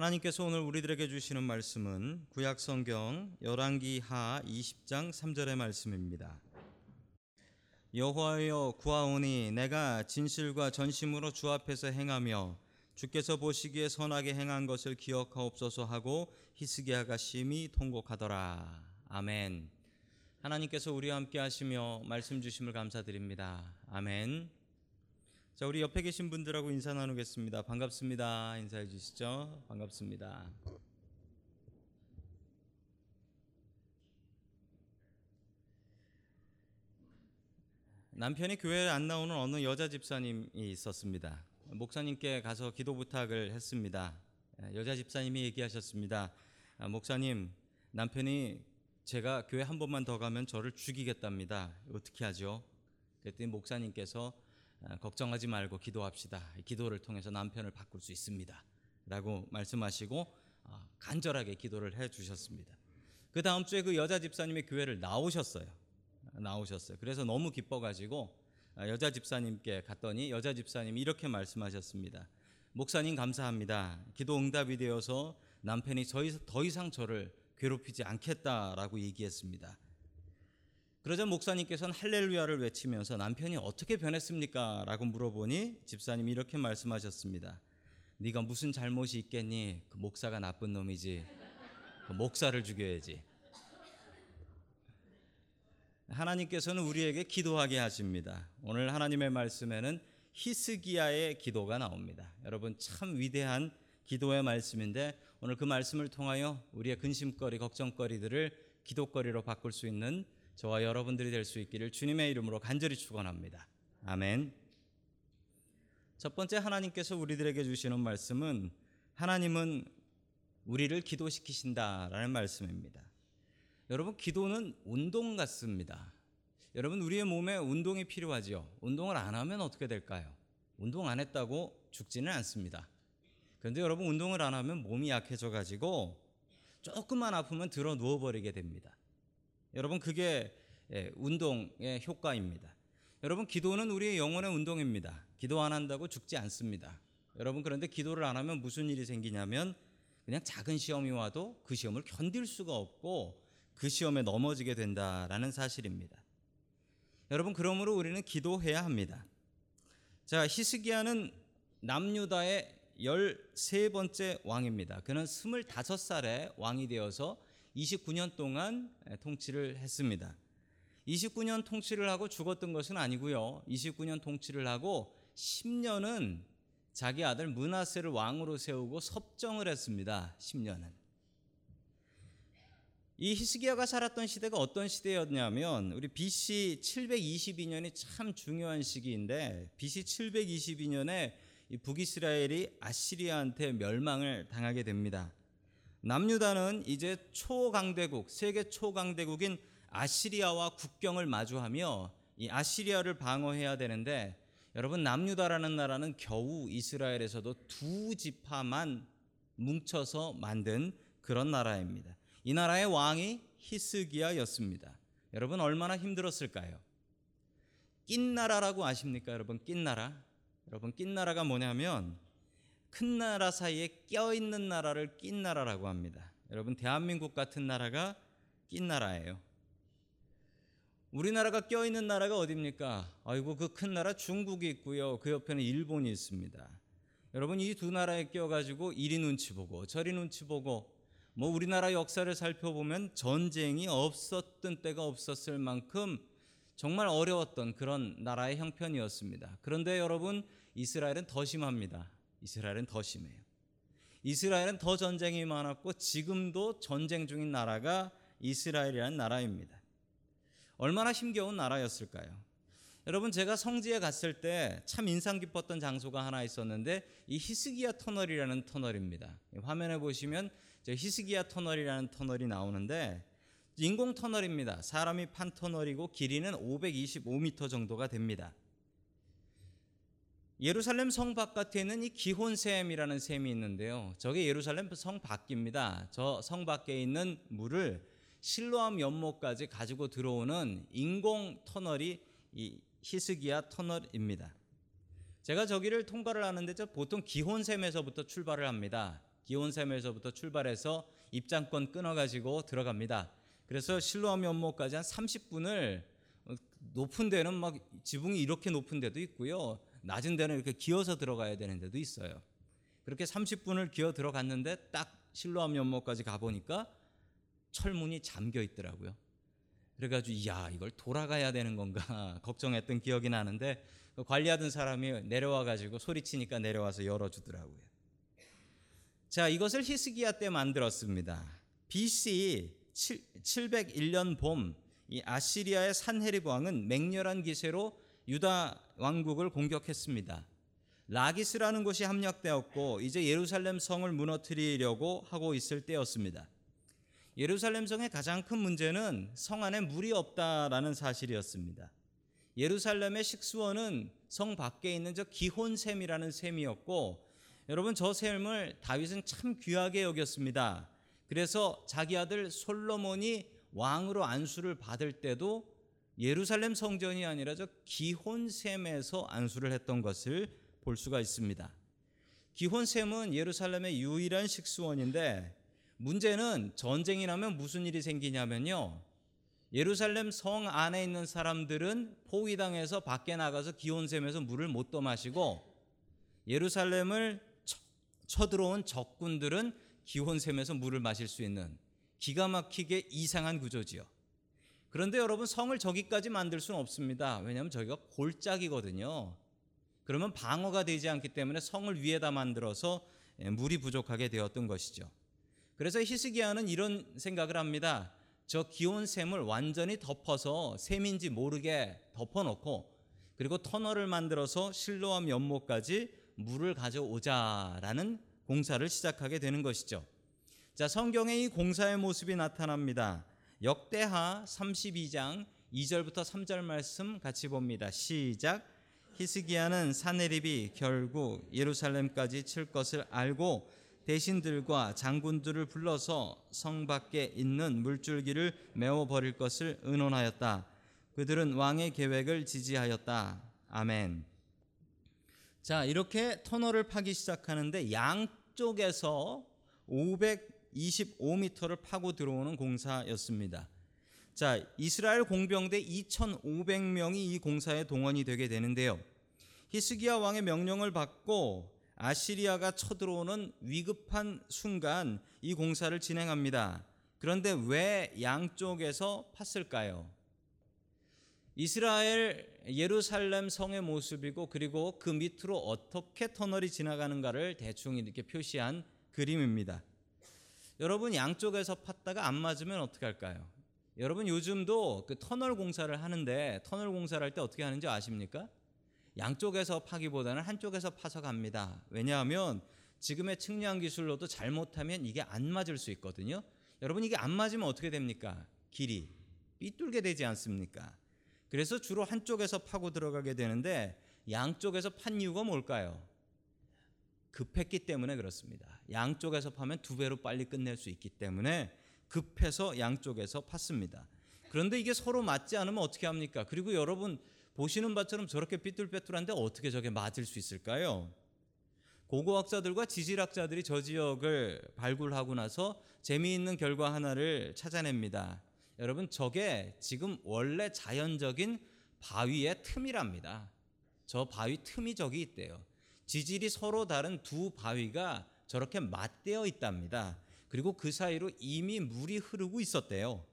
하나님께서 오늘 우리들에게 주시는 말씀은 구약 성경 열왕기 하 20장 3절의 말씀입니다. 여호와여 구하오니 내가 진실과 전심으로 주 앞에서 행하며 주께서 보시기에 선하게 행한 것을 기억하옵소서 하고 히스기야가 심히 통곡하더라. 아멘. 하나님께서 우리와 함께 하시며 말씀 주심을 감사드립니다. 아멘. 자, 우리 옆에 계신 분들하고 인사 나누겠습니다. 반갑습니다. 인사해 주시죠. 반갑습니다. 남편이 교회에 안 나오는 어느 여자 집사님이 있었습니다. 목사님께 가서 기도 부탁을 했습니다. 여자 집사님이 얘기하셨습니다. 아, 목사님, 남편이 제가 교회 한 번만 더 가면 저를 죽이겠답니다. 어떻게 하죠? 그랬더니 목사님께서 아, 걱정하지 말고 기도합시다. 기도를 통해서 남편을 바꿀 수 있습니다. 라고 말씀하시고 아, 간절하게 기도를 해 주셨습니다. 그 다음 주에 그 여자 집사님의 교회를 나오셨어요. 나오셨어요. 그래서 너무 기뻐가지고 아, 여자 집사님께 갔더니 여자 집사님이 이렇게 말씀하셨습니다. 목사님 감사합니다. 기도 응답이 되어서 남편이 더 이상 저를 괴롭히지 않겠다라고 얘기했습니다. 그러자 목사님께서는 할렐루야를 외치면서 남편이 어떻게 변했습니까? 라고 물어보니 집사님이 이렇게 말씀하셨습니다. 네가 무슨 잘못이 있겠니? 그 목사가 나쁜 놈이지. 그 목사를 죽여야지. 하나님께서는 우리에게 기도하게 하십니다. 오늘 하나님의 말씀에는 히스기야의 기도가 나옵니다. 여러분 참 위대한 기도의 말씀인데 오늘 그 말씀을 통하여 우리의 근심거리, 걱정거리들을 기도거리로 바꿀 수 있는 저와 여러분들이 될 수 있기를 주님의 이름으로 간절히 축원합니다. 아멘. 첫 번째 하나님께서 우리들에게 주시는 말씀은 하나님은 우리를 기도시키신다라는 말씀입니다. 여러분 기도는 운동 같습니다. 여러분 우리의 몸에 운동이 필요하지요. 운동을 안 하면 어떻게 될까요? 운동 안 했다고 죽지는 않습니다. 그런데 여러분 운동을 안 하면 몸이 약해져 가지고 조금만 아프면 들어 누워 버리게 됩니다. 여러분 그게 예, 운동의 효과입니다. 여러분 기도는 우리의 영혼의 운동입니다. 기도 안 한다고 죽지 않습니다. 여러분 그런데 기도를 안 하면 무슨 일이 생기냐면 그냥 작은 시험이 와도 그 시험을 견딜 수가 없고 그 시험에 넘어지게 된다라는 사실입니다. 여러분 그러므로 우리는 기도해야 합니다. 자 히스기야는 남유다의 13번째 왕입니다. 그는 25살에 왕이 되어서 29년 동안 통치를 했습니다. 29년 통치를 하고 죽었던 것은 아니고요. 29년 통치를 하고 10년은 자기 아들 문하세를 왕으로 세우고 섭정을 했습니다. 10년은. 이 히스기야가 살았던 시대가 어떤 시대였냐면 우리 BC 722년이 참 중요한 시기인데 BC 722년에 북이스라엘이 아시리아한테 멸망을 당하게 됩니다. 남유다는 이제 초강대국, 세계 초강대국인 아시리아와 국경을 마주하며 이 아시리아를 방어해야 되는데 여러분 남유다라는 나라는 겨우 이스라엘에서도 두 지파만 뭉쳐서 만든 그런 나라입니다. 이 나라의 왕이 히스기야였습니다. 여러분 얼마나 힘들었을까요? 낀 나라라고 아십니까, 여러분? 낀 나라. 여러분 낀 나라가 뭐냐면 큰 나라 사이에 껴 있는 나라를 낀 나라라고 합니다. 여러분 대한민국 같은 나라가 낀 나라예요. 우리나라가 껴 있는 나라가 어디입니까? 아이고 그 큰 나라 중국이 있고요. 그 옆에는 일본이 있습니다. 여러분 이 두 나라에 껴 가지고 이리 눈치 보고 저리 눈치 보고 뭐 우리나라 역사를 살펴보면 전쟁이 없었던 때가 없었을 만큼 정말 어려웠던 그런 나라의 형편이었습니다. 그런데 여러분 이스라엘은 더 심합니다. 이스라엘은 더 심해요. 이스라엘은 더 전쟁이 많았고 지금도 전쟁 중인 나라가 이스라엘이라는 나라입니다. 얼마나 힘겨운 나라였을까요? 여러분 제가 성지에 갔을 때 참 인상 깊었던 장소가 하나 있었는데 이 히스기야 터널이라는 터널입니다. 화면에 보시면 히스기야 터널이라는 터널이 나오는데 인공 터널입니다. 사람이 판 터널이고 길이는 525m 정도가 됩니다. 예루살렘 성 바깥에 있는 이 기혼샘이라는 샘이 있는데요. 저게 예루살렘 성 밖입니다. 저 성 밖에 있는 물을 실로암 연못까지 가지고 들어오는 인공 터널이 이 히스기야 터널입니다. 제가 저기를 통과를 하는데 저 보통 기혼샘에서부터 출발을 합니다. 기온샘에서부터 출발해서 입장권 끊어가지고 들어갑니다. 그래서 실로암 연못까지 한 30분을 높은 데는 막 지붕이 이렇게 높은 데도 있고요. 낮은 데는 이렇게 기어서 들어가야 되는 데도 있어요. 그렇게 30분을 기어 들어갔는데 딱 실로암 연못까지 가보니까 철문이 잠겨 있더라고요. 그래가지고 야 이걸 돌아가야 되는 건가 걱정했던 기억이 나는데 그 관리하던 사람이 내려와가지고 소리치니까 내려와서 열어주더라고요. 자 이것을 히스기야 때 만들었습니다. BC 701년 봄 이 아시리아의 산헤립 왕은 맹렬한 기세로 유다 왕국을 공격했습니다. 라기스라는 곳이 함락되었고 이제 예루살렘 성을 무너뜨리려고 하고 있을 때였습니다. 예루살렘 성의 가장 큰 문제는 성 안에 물이 없다라는 사실이었습니다. 예루살렘의 식수원은 성 밖에 있는 저 기혼샘이라는 샘이었고 여러분 저 샘을 다윗은 참 귀하게 여겼습니다. 그래서 자기 아들 솔로몬이 왕으로 안수를 받을 때도 예루살렘 성전이 아니라 저 기혼샘에서 안수를 했던 것을 볼 수가 있습니다. 기혼샘은 예루살렘의 유일한 식수원인데 문제는 전쟁이 나면 무슨 일이 생기냐면요. 예루살렘 성 안에 있는 사람들은 포위당해서 밖에 나가서 기온샘에서 물을 못더 마시고 예루살렘을 쳐들어온 적군들은 기온샘에서 물을 마실 수 있는 기가 막히게 이상한 구조지요. 그런데 여러분 성을 저기까지 만들 수는 없습니다. 왜냐하면 저기가 골짜기거든요. 그러면 방어가 되지 않기 때문에 성을 위에다 만들어서 물이 부족하게 되었던 것이죠. 그래서 히스기야는 이런 생각을 합니다. 저 기온 샘을 완전히 덮어서 샘인지 모르게 덮어놓고 그리고 터널을 만들어서 실로암 연못까지 물을 가져오자라는 공사를 시작하게 되는 것이죠. 자, 성경에 이 공사의 모습이 나타납니다. 역대하 32장 2절부터 3절 말씀 같이 봅니다. 시작. 히스기야는 사네립이 결국 예루살렘까지 칠 것을 알고 대신들과 장군들을 불러서 성 밖에 있는 물줄기를 메워 버릴 것을 의논하였다. 그들은 왕의 계획을 지지하였다. 아멘. 자, 이렇게 터널을 파기 시작하는데 양쪽에서 525m를 파고 들어오는 공사였습니다. 자, 이스라엘 공병대 2,500명이 이 공사에 동원이 되게 되는데요. 히스기야 왕의 명령을 받고 아시리아가 쳐들어오는 위급한 순간 이 공사를 진행합니다. 그런데 왜 양쪽에서 팠을까요? 이스라엘 예루살렘 성의 모습이고 그리고 그 밑으로 어떻게 터널이 지나가는가를 대충 이렇게 표시한 그림입니다. 여러분 양쪽에서 팠다가 안 맞으면 어떻게 할까요? 여러분 요즘도 그 터널 공사를 하는데 터널 공사를 할 때 어떻게 하는지 아십니까? 양쪽에서 파기보다는 한쪽에서 파서 갑니다. 왜냐하면 지금의 측량 기술로도 잘못하면 이게 안 맞을 수 있거든요. 여러분 이게 안 맞으면 어떻게 됩니까? 길이 삐뚤게 되지 않습니까? 그래서 주로 한쪽에서 파고 들어가게 되는데 양쪽에서 판 이유가 뭘까요? 급했기 때문에 그렇습니다. 양쪽에서 파면 두 배로 빨리 끝낼 수 있기 때문에 급해서 양쪽에서 팠습니다. 그런데 이게 서로 맞지 않으면 어떻게 합니까? 그리고 여러분 보시는 바처럼 저렇게 삐뚤빼뚤한데 어떻게 저게 맞을 수 있을까요? 고고학자들과 지질학자들이 저 지역을 발굴하고 나서 재미있는 결과 하나를 찾아냅니다. 여러분 저게 지금 원래 자연적인 바위의 틈이랍니다. 저 바위 틈이 저기 있대요. 지질이 서로 다른 두 바위가 저렇게 맞대어 있답니다. 그리고 그 사이로 이미 물이 흐르고 있었대요.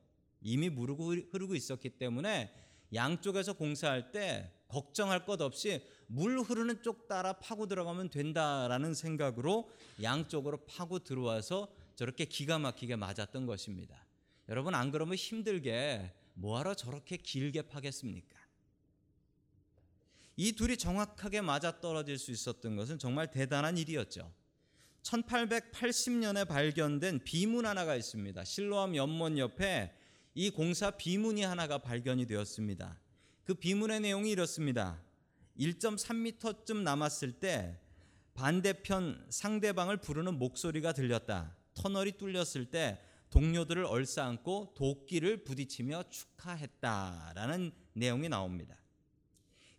이미 무르고 흐르고 있었기 때문에 양쪽에서 공사할 때 걱정할 것 없이 물 흐르는 쪽 따라 파고 들어가면 된다라는 생각으로 양쪽으로 파고 들어와서 저렇게 기가 막히게 맞았던 것입니다. 여러분 안 그러면 힘들게 뭐하러 저렇게 길게 파겠습니까? 이 둘이 정확하게 맞아 떨어질 수 있었던 것은 정말 대단한 일이었죠. 1880년에 발견된 비문 하나가 있습니다. 실로암 연못 옆에 이 공사 비문이 하나가 발견이 되었습니다. 그 비문의 내용이 이렇습니다. 1.3m쯤 남았을 때 반대편 상대방을 부르는 목소리가 들렸다. 터널이 뚫렸을 때 동료들을 얼싸안고 도끼를 부딪히며 축하했다라는 내용이 나옵니다.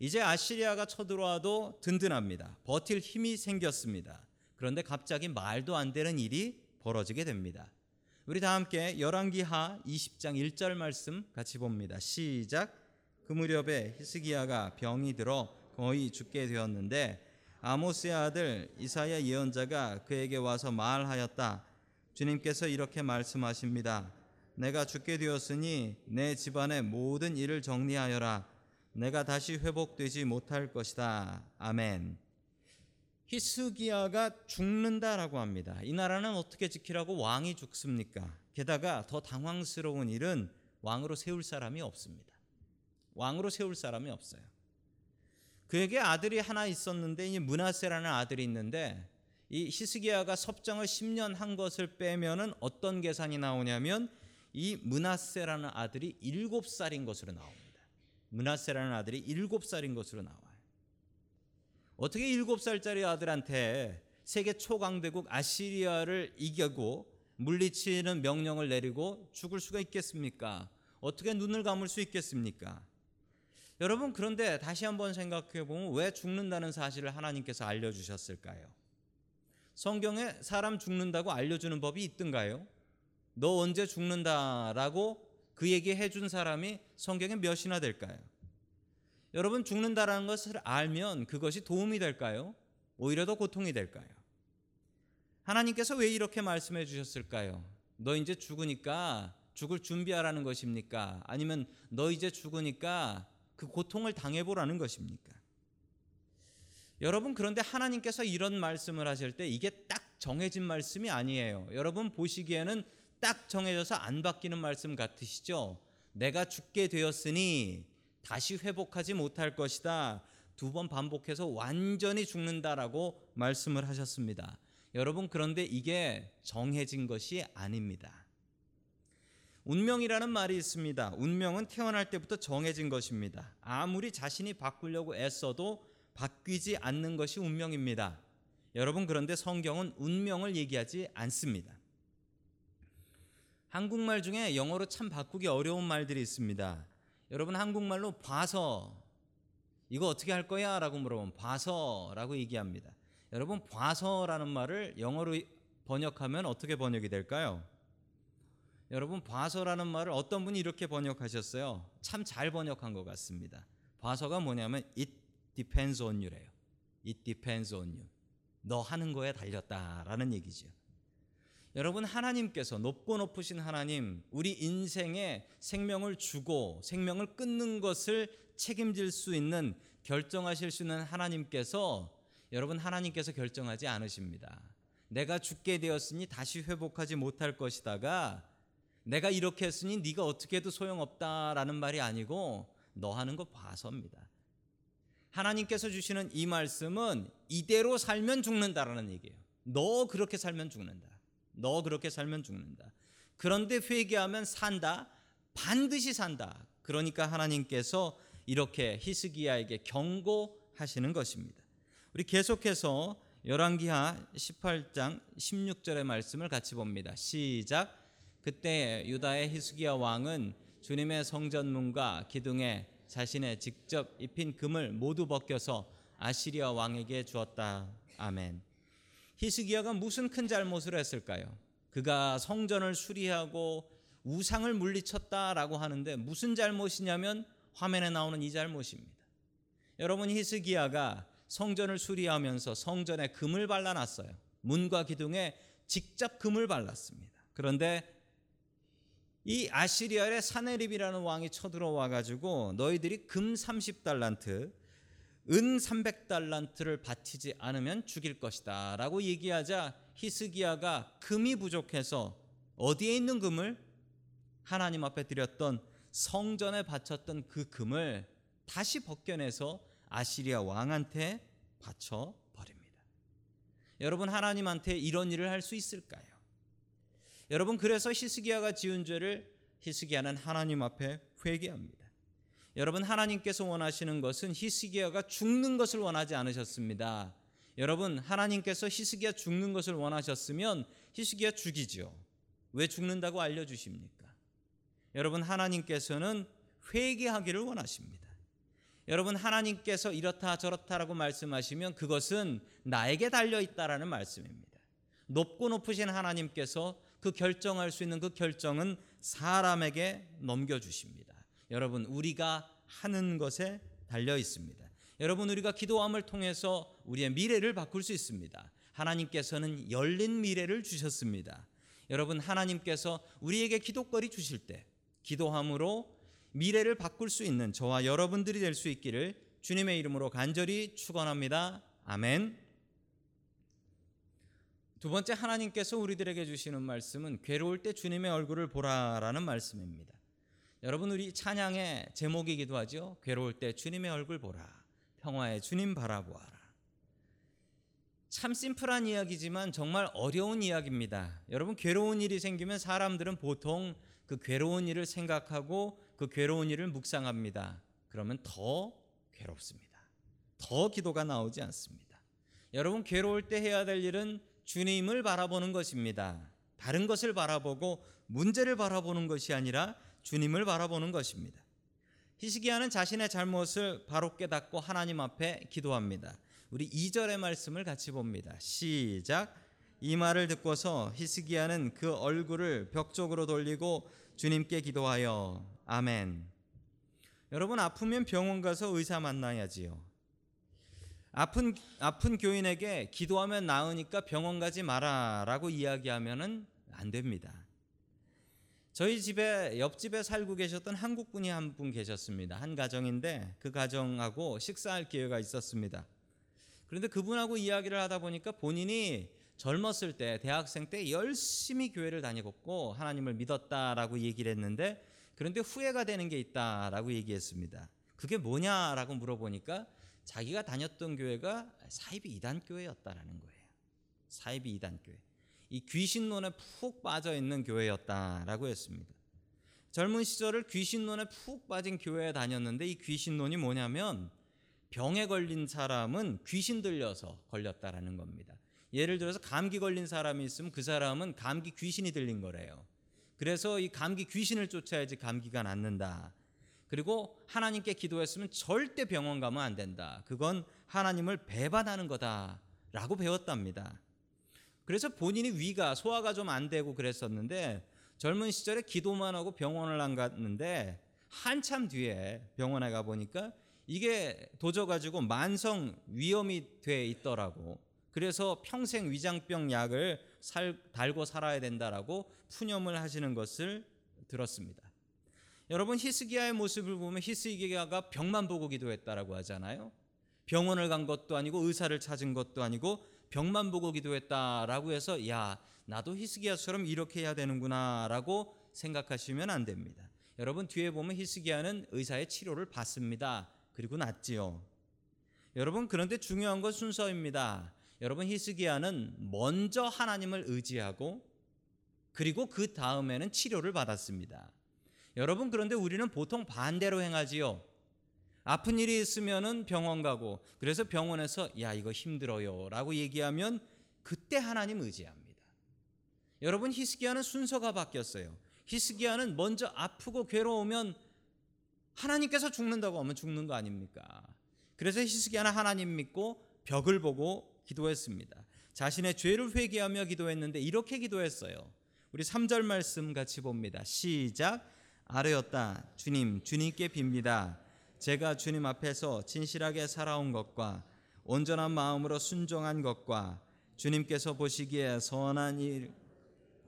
이제 아시리아가 쳐들어와도 든든합니다. 버틸 힘이 생겼습니다. 그런데 갑자기 말도 안 되는 일이 벌어지게 됩니다. 우리 다 함께 열왕기하 20장 1절 말씀 같이 봅니다. 시작. 그 무렵에 히스기야가 병이 들어 거의 죽게 되었는데 아모스의 아들 이사야 예언자가 그에게 와서 말하였다. 주님께서 이렇게 말씀하십니다. 내가 죽게 되었으니 내 집안의 모든 일을 정리하여라. 내가 다시 회복되지 못할 것이다. 아멘. 히스기야가 죽는다라고 합니다. 이 나라는 어떻게 지키라고 왕이 죽습니까? 게다가 더 당황스러운 일은 왕으로 세울 사람이 없습니다. 왕으로 세울 사람이 없어요. 그에게 아들이 하나 있었는데 이 문하세라는 아들이 있는데 이 히스기야가 섭정을 10년 한 것을 빼면은 어떤 계산이 나오냐면 이 문하세라는 아들이 7살인 것으로 나옵니다. 문하세라는 아들이 7살인 것으로 나와요. 어떻게 7살짜리 아들한테 세계 초강대국 아시리아를 이기고 물리치는 명령을 내리고 죽을 수가 있겠습니까? 어떻게 눈을 감을 수 있겠습니까? 여러분 그런데 다시 한번 생각해 보면 왜 죽는다는 사실을 하나님께서 알려 주셨을까요? 성경에 사람 죽는다고 알려 주는 법이 있던가요? 너 언제 죽는다라고 그 얘기 해준 사람이 성경에 몇이나 될까요? 여러분 죽는다라는 것을 알면 그것이 도움이 될까요? 오히려 더 고통이 될까요? 하나님께서 왜 이렇게 말씀해 주셨을까요? 너 이제 죽으니까 죽을 준비하라는 것입니까? 아니면 너 이제 죽으니까 그 고통을 당해보라는 것입니까? 여러분 그런데 하나님께서 이런 말씀을 하실 때 이게 딱 정해진 말씀이 아니에요. 여러분 보시기에는 딱 정해져서 안 바뀌는 말씀 같으시죠? 내가 죽게 되었으니 다시 회복하지 못할 것이다. 두 번 반복해서 완전히 죽는다라고 말씀을 하셨습니다. 여러분 그런데 이게 정해진 것이 아닙니다. 운명이라는 말이 있습니다. 운명은 태어날 때부터 정해진 것입니다. 아무리 자신이 바꾸려고 애써도 바뀌지 않는 것이 운명입니다. 여러분 그런데 성경은 운명을 얘기하지 않습니다. 한국말 중에 영어로 참 바꾸기 어려운 말들이 있습니다. 여러분 한국말로 봐서 이거 어떻게 할 거야? 라고 물어보면 봐서라고 얘기합니다. 여러분 봐서라는 말을 영어로 번역하면 어떻게 번역이 될까요? 여러분 봐서라는 말을 어떤 분이 이렇게 번역하셨어요. 참 잘 번역한 것 같습니다. 봐서가 뭐냐면 it depends on you래요. it depends on you. 너 하는 거에 달렸다라는 얘기죠. 여러분 하나님께서 높고 높으신 하나님 우리 인생에 생명을 주고 생명을 끊는 것을 책임질 수 있는 결정하실 수 있는 하나님께서 여러분 하나님께서 결정하지 않으십니다. 내가 죽게 되었으니 다시 회복하지 못할 것이다가 내가 이렇게 했으니 네가 어떻게 해도 소용없다라는 말이 아니고 너 하는 거 봐서입니다. 하나님께서 주시는 이 말씀은 이대로 살면 죽는다라는 얘기예요. 너 그렇게 살면 죽는다. 너 그렇게 살면 죽는다. 그런데 회개하면 산다. 반드시 산다. 그러니까 하나님께서 이렇게 히스기야에게 경고하시는 것입니다. 우리 계속해서 열왕기하 18장 16절의 말씀을 같이 봅니다. 시작. 그때 유다의 히스기야 왕은 주님의 성전문과 기둥에 자신의 직접 입힌 금을 모두 벗겨서 아시리아 왕에게 주었다. 아멘. 히스기야가 무슨 큰 잘못을 했을까요? 그가 성전을 수리하고 우상을 물리쳤다라고 하는데 무슨 잘못이냐면 화면에 나오는 이 잘못입니다. 여러분 히스기야가 성전을 수리하면서 성전에 금을 발라놨어요. 문과 기둥에 직접 금을 발랐습니다. 그런데 이 아시리아의 사네립이라는 왕이 쳐들어와 가지고 너희들이 금 30달란트, 은 300달란트를 바치지 않으면 죽일 것이다 라고 얘기하자 히스기야가 금이 부족해서 어디에 있는 금을 하나님 앞에 드렸던 성전에 바쳤던 그 금을 다시 벗겨내서 아시리아 왕한테 바쳐 버립니다. 여러분 하나님한테 이런 일을 할 수 있을까요? 여러분 그래서 히스기야가 지은 죄를 히스기야는 하나님 앞에 회개합니다. 여러분 하나님께서 원하시는 것은 히스기야가 죽는 것을 원하지 않으셨습니다. 여러분 하나님께서 히스기야 죽는 것을 원하셨으면 히스기야 죽이죠. 왜 죽는다고 알려 주십니까? 여러분 하나님께서는 회개하기를 원하십니다. 여러분 하나님께서 이렇다 저렇다라고 말씀하시면 그것은 나에게 달려 있다라는 말씀입니다. 높고 높으신 하나님께서 그 결정할 수 있는 그 결정은 사람에게 넘겨 주십니다. 여러분 우리가 하는 것에 달려 있습니다. 여러분 우리가 기도함을 통해서 우리의 미래를 바꿀 수 있습니다. 하나님께서는 열린 미래를 주셨습니다. 여러분 하나님께서 우리에게 기도거리 주실 때 기도함으로 미래를 바꿀 수 있는 저와 여러분들이 될 수 있기를 주님의 이름으로 간절히 축원합니다. 아멘. 두 번째 하나님께서 우리들에게 주시는 말씀은 괴로울 때 주님의 얼굴을 보라라는 말씀입니다. 여러분 우리 찬양의 제목이기도 하죠. 괴로울 때 주님의 얼굴 보라. 평화의 주님 바라보아라. 참 심플한 이야기지만 정말 어려운 이야기입니다. 여러분 괴로운 일이 생기면 사람들은 보통 그 괴로운 일을 생각하고 그 괴로운 일을 묵상합니다. 그러면 더 괴롭습니다. 더 기도가 나오지 않습니다. 여러분 괴로울 때 해야 될 일은 주님을 바라보는 것입니다. 다른 것을 바라보고 문제를 바라보는 것이 아니라 주님을 바라보는 것입니다. 히스기야는 자신의 잘못을 바로 깨닫고 하나님 앞에 기도합니다. 우리 2절의 말씀을 같이 봅니다. 시작. 이 말을 듣고서 히스기야는 그 얼굴을 벽 쪽으로 돌리고 주님께 기도하여 아멘. 여러분 아프면 병원 가서 의사 만나야지요. 아픈 아픈 교인에게 기도하면 나으니까 병원 가지 마라라고 이야기하면은 안 됩니다. 저희 집에 옆집에 살고 계셨던 한국 분이 한 분 계셨습니다. 한 가정인데 그 가정하고 식사할 기회가 있었습니다. 그런데 그분하고 이야기를 하다 보니까 본인이 젊었을 때 대학생 때 열심히 교회를 다니고 하나님을 믿었다라고 얘기를 했는데 그런데 후회가 되는 게 있다라고 얘기했습니다. 그게 뭐냐라고 물어보니까 자기가 다녔던 교회가 사이비 이단 교회였다라는 거예요. 사이비 이단 교회. 이 귀신론에 푹 빠져 있는 교회였다라고 했습니다. 젊은 시절을 귀신론에 푹 빠진 교회에 다녔는데 이 귀신론이 뭐냐면 병에 걸린 사람은 귀신 들려서 걸렸다라는 겁니다. 예를 들어서 감기 걸린 사람이 있으면 그 사람은 감기 귀신이 들린 거래요. 그래서 이 감기 귀신을 쫓아야지 감기가 낫는다. 그리고 하나님께 기도했으면 절대 병원 가면 안 된다. 그건 하나님을 배반하는 거다라고 배웠답니다. 그래서 본인이 위가 소화가 좀 안 되고 그랬었는데 젊은 시절에 기도만 하고 병원을 안 갔는데 한참 뒤에 병원에 가 보니까 이게 도져 가지고 만성 위험이 돼 있더라고. 그래서 평생 위장병 약을 살, 달고 살아야 된다라고 푸념을 하시는 것을 들었습니다. 여러분 히스기야의 모습을 보면 히스기야가 병만 보고 기도했다라고 하잖아요. 병원을 간 것도 아니고 의사를 찾은 것도 아니고 병만 보고 기도했다라고 해서 야 나도 히스기야처럼 이렇게 해야 되는구나라고 생각하시면 안 됩니다. 여러분 뒤에 보면 히스기야는 의사의 치료를 받습니다. 그리고 낫지요. 여러분 그런데 중요한 건 순서입니다. 여러분 히스기야는 먼저 하나님을 의지하고 그리고 그 다음에는 치료를 받았습니다. 여러분 그런데 우리는 보통 반대로 행하지요. 아픈 일이 있으면은 병원 가고 그래서 병원에서 야 이거 힘들어요라고 얘기하면 그때 하나님 의지합니다. 여러분 히스기야는 순서가 바뀌었어요. 히스기야는 먼저 아프고 괴로우면 하나님께서 죽는다고 하면 죽는 거 아닙니까? 그래서 히스기야는 하나님 믿고 벽을 보고 기도했습니다. 자신의 죄를 회개하며 기도했는데 이렇게 기도했어요. 우리 3절 말씀 같이 봅니다. 시작. 아뢰었다. 주님, 주님께 빕니다. 제가 주님 앞에서 진실하게 살아온 것과 온전한 마음으로 순종한 것과 주님께서 보시기에 선한 일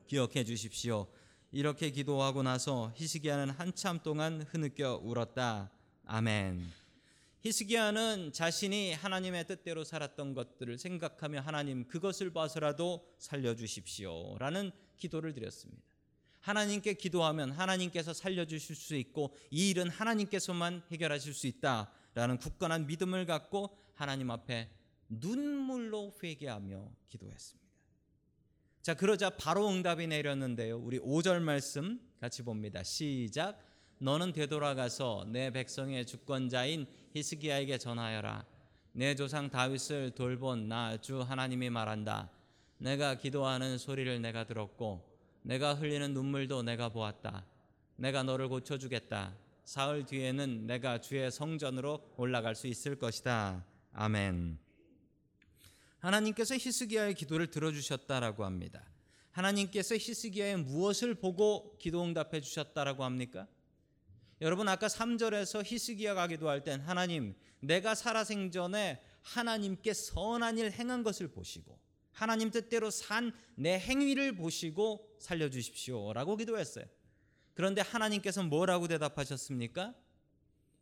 기억해 주십시오. 이렇게 기도하고 나서 히스기야는 한참 동안 흐느껴 울었다. 아멘. 히스기야는 자신이 하나님의 뜻대로 살았던 것들을 생각하며 하나님 그것을 봐서라도 살려 주십시오라는 기도를 드렸습니다. 하나님께 기도하면 하나님께서 살려 주실 수 있고 이 일은 하나님께서만 해결하실 수 있다라는 굳건한 믿음을 갖고 하나님 앞에 눈물로 회개하며 기도했습니다. 자, 그러자 바로 응답이 내렸는데요. 우리 5절 말씀 같이 봅니다. 시작. 너는 되돌아가서 내 백성의 주권자인 히스기야에게 전하여라. 내 조상 다윗을 돌본 나 주 하나님이 말한다. 내가 기도하는 소리를 내가 들었고 내가 흘리는 눈물도 내가 보았다. 내가 너를 고쳐 주겠다. 사흘 뒤에는 내가 주의 성전으로 올라갈 수 있을 것이다. 아멘. 하나님께서 히스기야의 기도를 들어주셨다라고 합니다. 하나님께서 히스기야의 무엇을 보고 기도 응답해 주셨다라고 합니까? 여러분 아까 3절에서 히스기야가 기도할 땐 하나님 내가 살아생전에 하나님께 선한 일 행한 것을 보시고 하나님 뜻대로 산 내 행위를 보시고 살려 주십시오라고 기도했어요. 그런데 하나님께서 뭐라고 대답하셨습니까?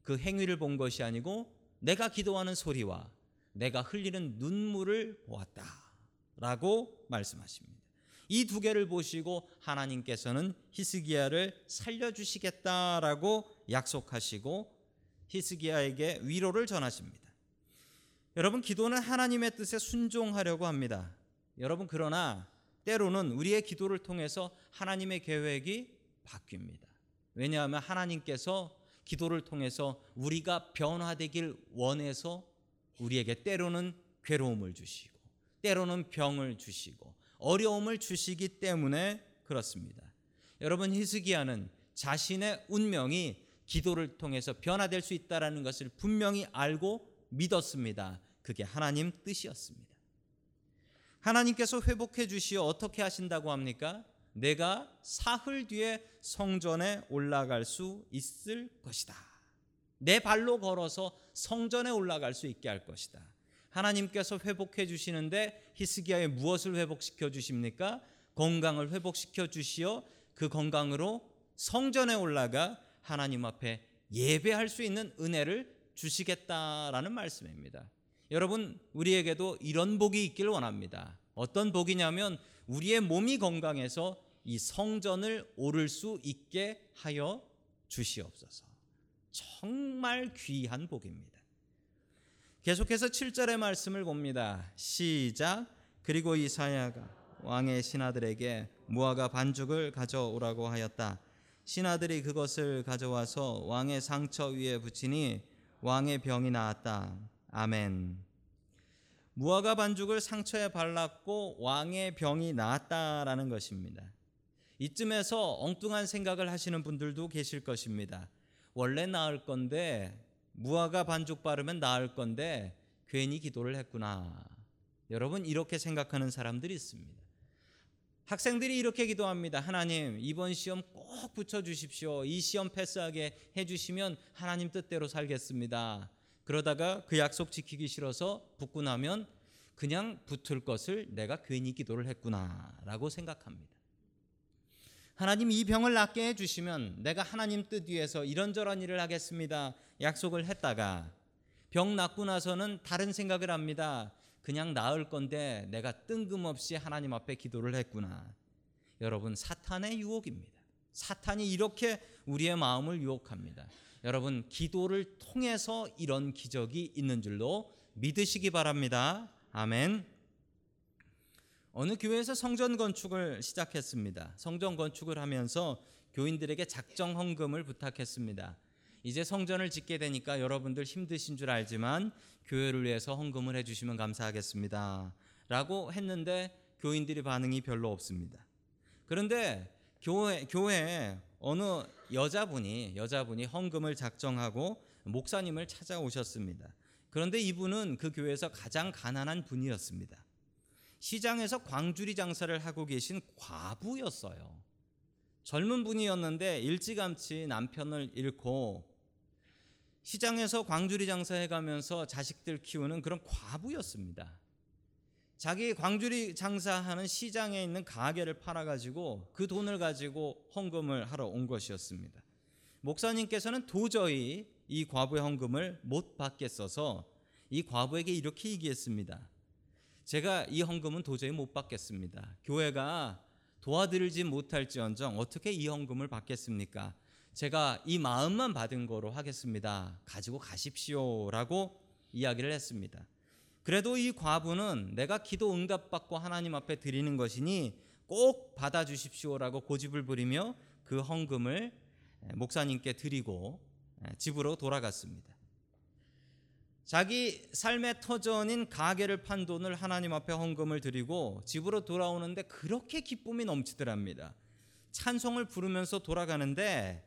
그 행위를 본 것이 아니고 내가 기도하는 소리와 내가 흘리는 눈물을 보았다라고 말씀하십니다. 이 두 개를 보시고 하나님께서는 히스기야를 살려 주시겠다라고 약속하시고 히스기야에게 위로를 전하십니다. 여러분 기도는 하나님의 뜻에 순종하려고 합니다. 여러분 그러나 때로는 우리의 기도를 통해서 하나님의 계획이 바뀝니다. 왜냐하면 하나님께서 기도를 통해서 우리가 변화되길 원해서 우리에게 때로는 괴로움을 주시고 때로는 병을 주시고 어려움을 주시기 때문에 그렇습니다. 여러분 히스기야는 자신의 운명이 기도를 통해서 변화될 수 있다라는 것을 분명히 알고 믿었습니다. 그게 하나님 뜻이었습니다. 하나님께서 회복해 주시어 어떻게 하신다고 합니까? 내가 사흘 뒤에 성전에 올라갈 수 있을 것이다. 내 발로 걸어서 성전에 올라갈 수 있게 할 것이다. 하나님께서 회복해 주시는데 히스기야의 무엇을 회복시켜 주십니까? 건강을 회복시켜 주시어 그 건강으로 성전에 올라가 하나님 앞에 예배할 수 있는 은혜를 주시겠다라는 말씀입니다. 여러분, 우리에게도 이런 복이 있기를 원합니다. 어떤 복이냐면 우리의 몸이 건강해서 이 성전을 오를 수 있게 하여 주시옵소서. 정말 귀한 복입니다. 계속해서 7절의 말씀을 봅니다. 시작. 그리고 이사야가 왕의 신하들에게 무화과 반죽을 가져오라고 하였다. 신하들이 그것을 가져와서 왕의 상처 위에 붙이니 왕의 병이 나았다. 아멘. 무화과 반죽을 상처에 발랐고 왕의 병이 나았다라는 것입니다. 이쯤에서 엉뚱한 생각을 하시는 분들도 계실 것입니다. 원래 나을 건데 무화과 반죽 바르면 나을 건데 괜히 기도를 했구나. 여러분 이렇게 생각하는 사람들이 있습니다. 학생들이 이렇게 기도합니다. 하나님, 이번 시험 꼭 붙여 주십시오. 이 시험 패스하게 해 주시면 하나님 뜻대로 살겠습니다. 그러다가 그 약속 지키기 싫어서 붙고 나면 그냥 붙을 것을 내가 괜히 기도를 했구나라고 생각합니다. 하나님 이 병을 낫게 해 주시면 내가 하나님 뜻 위해서 이런저런 일을 하겠습니다. 약속을 했다가 병 낫고 나서는 다른 생각을 합니다. 그냥 나을 건데 내가 뜬금없이 하나님 앞에 기도를 했구나. 여러분 사탄의 유혹입니다. 사탄이 이렇게 우리의 마음을 유혹합니다. 여러분 기도를 통해서 이런 기적이 있는 줄로 믿으시기 바랍니다. 아멘. 어느 교회에서 성전 건축을 시작했습니다. 성전 건축을 하면서 교인들에게 작정 헌금을 부탁했습니다. 이제 성전을 짓게 되니까 여러분들 힘드신 줄 알지만 교회를 위해서 헌금을 해주시면 감사하겠습니다. 라고 했는데 교인들이 반응이 별로 없습니다. 그런데 교회, 교회에 어느 여자분이, 여자분이 헌금을 작정하고 목사님을 찾아오셨습니다. 그런데 이분은 그 교회에서 가장 가난한 분이었습니다. 시장에서 광주리 장사를 하고 계신 과부였어요. 젊은 분이었는데 일찌감치 남편을 잃고 시장에서 광주리 장사해 가면서 자식들 키우는 그런 과부였습니다. 자기 광주리 장사하는 시장에 있는 가게를 팔아 가지고 그 돈을 가지고 헌금을 하러 온 것이었습니다. 목사님께서는 도저히 이 과부의 헌금을 못 받겠어서 이 과부에게 이렇게 얘기했습니다. 제가 이 헌금은 도저히 못 받겠습니다. 교회가 도와드리지 못할지언정 어떻게 이 헌금을 받겠습니까? 제가 이 마음만 받은 거로 하겠습니다. 가지고 가십시오라고 이야기를 했습니다. 그래도 이 과부는 내가 기도 응답받고 하나님 앞에 드리는 것이니 꼭 받아 주십시오라고 고집을 부리며 그 헌금을 목사님께 드리고 집으로 돌아갔습니다. 자기 삶의 터전인 가게를 판 돈을 하나님 앞에 헌금을 드리고 집으로 돌아오는데 그렇게 기쁨이 넘치더랍니다. 찬송을 부르면서 돌아가는데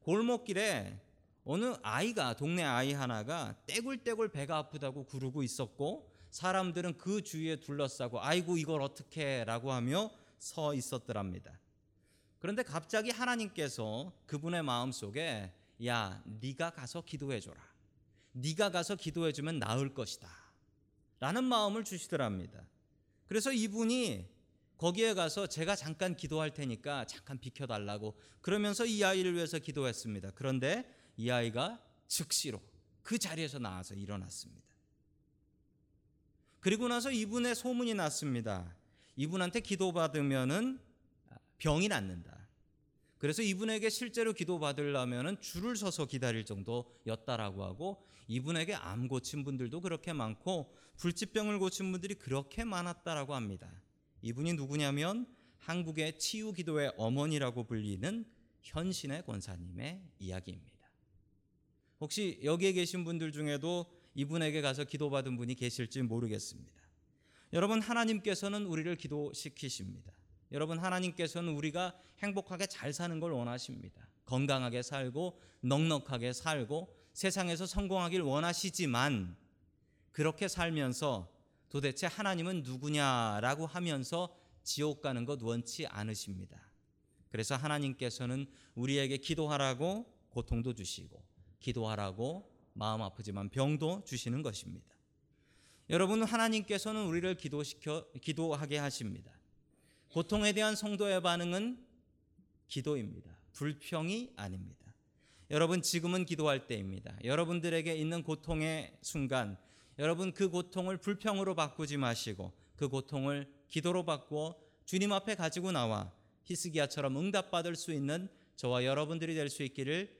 골목길에 어느 아이가 동네 아이 하나가 떼굴떼굴 배가 아프다고 구르고 있었고 사람들은 그 주위에 둘러싸고 아이고 이걸 어떻게라고 하며 서 있었더랍니다. 그런데 갑자기 하나님께서 그분의 마음 속에 야 네가 가서 기도해 줘라. 네가 가서 기도해 주면 나을 것이다. 라는 마음을 주시더랍니다. 그래서 이분이 거기에 가서 제가 잠깐 기도할 테니까 잠깐 비켜 달라고 그러면서 이 아이를 위해서 기도했습니다. 그런데 이 아이가 즉시로 그 자리에서 나와서 일어났습니다. 그리고 나서 이분의 소문이 났습니다. 이분한테 기도받으면은 병이 낫는다. 그래서 이분에게 실제로 기도받으려면은 줄을 서서 기다릴 정도였다라고 하고 이분에게 암 고친 분들도 그렇게 많고 불치병을 고친 분들이 그렇게 많았다라고 합니다. 이분이 누구냐면 한국의 치유 기도의 어머니라고 불리는 현신의 권사님의 이야기입니다. 혹시 여기에 계신 분들 중에도 이분에게 가서 기도받은 분이 계실지 모르겠습니다. 여러분 하나님께서는 우리를 기도시키십니다. 여러분 하나님께서는 우리가 행복하게 잘 사는 걸 원하십니다. 건강하게 살고 넉넉하게 살고 세상에서 성공하길 원하시지만 그렇게 살면서 도대체 하나님은 누구냐라고 하면서 지옥 가는 것 원치 않으십니다. 그래서 하나님께서는 우리에게 기도하라고 고통도 주시고 기도하라고 마음 아프지만 병도 주시는 것입니다. 여러분 하나님께서는 우리를 기도시켜 기도하게 하십니다. 고통에 대한 성도의 반응은 기도입니다. 불평이 아닙니다. 여러분 지금은 기도할 때입니다. 여러분들에게 있는 고통의 순간 여러분 그 고통을 불평으로 바꾸지 마시고 그 고통을 기도로 바꾸어 주님 앞에 가지고 나와 히스기야처럼 응답받을 수 있는 저와 여러분들이 될 수 있기를